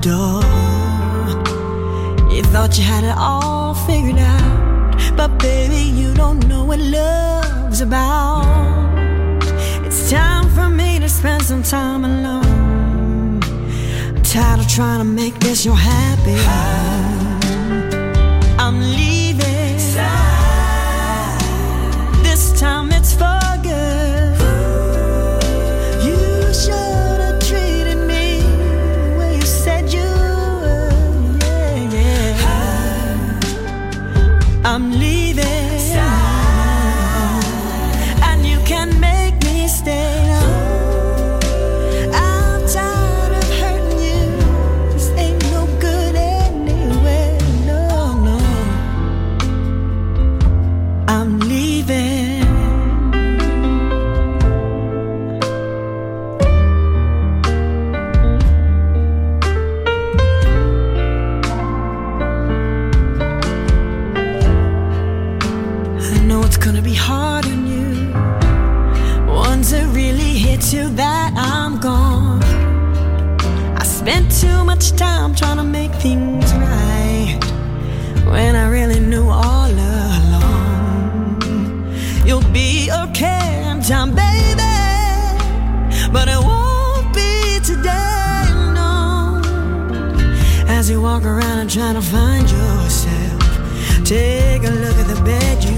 Door. You thought you had it all figured out, but baby, you don't know what love's about. It's time for me to spend some time alone. I'm tired of trying to make this your happy home. I'm leaving. Much time trying to make things right when I really knew all along. You'll be okay in time, baby, but it won't be today, no. As you walk around and try to find yourself, take a look at the bed you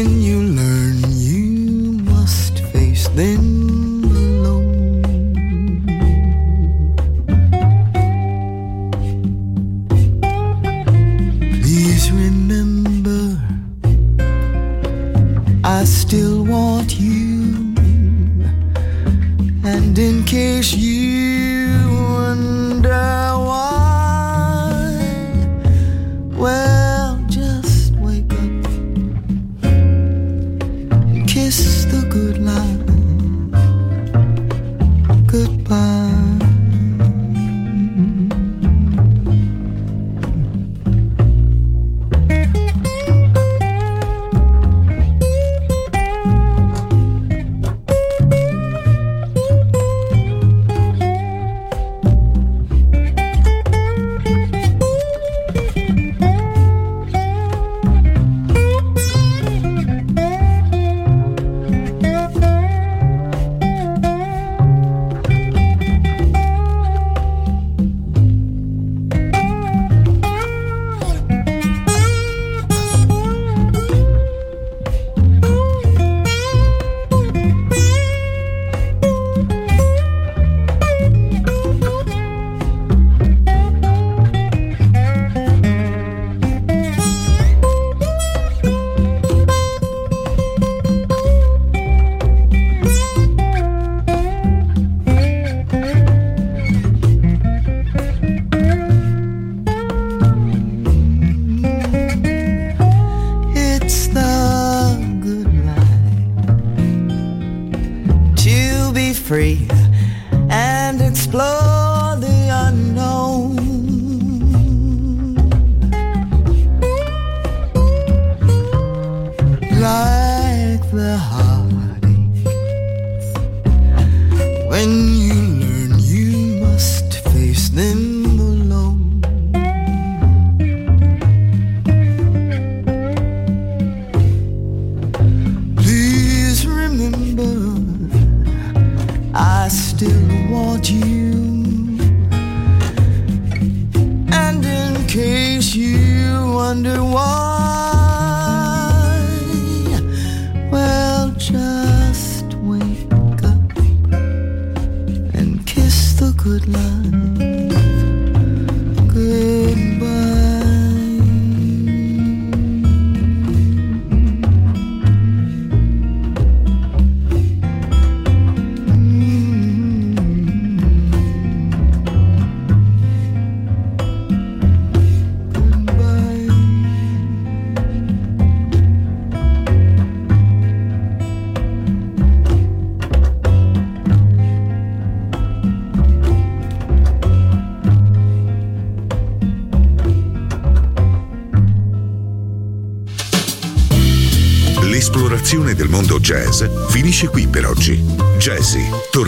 When you learn you must face them free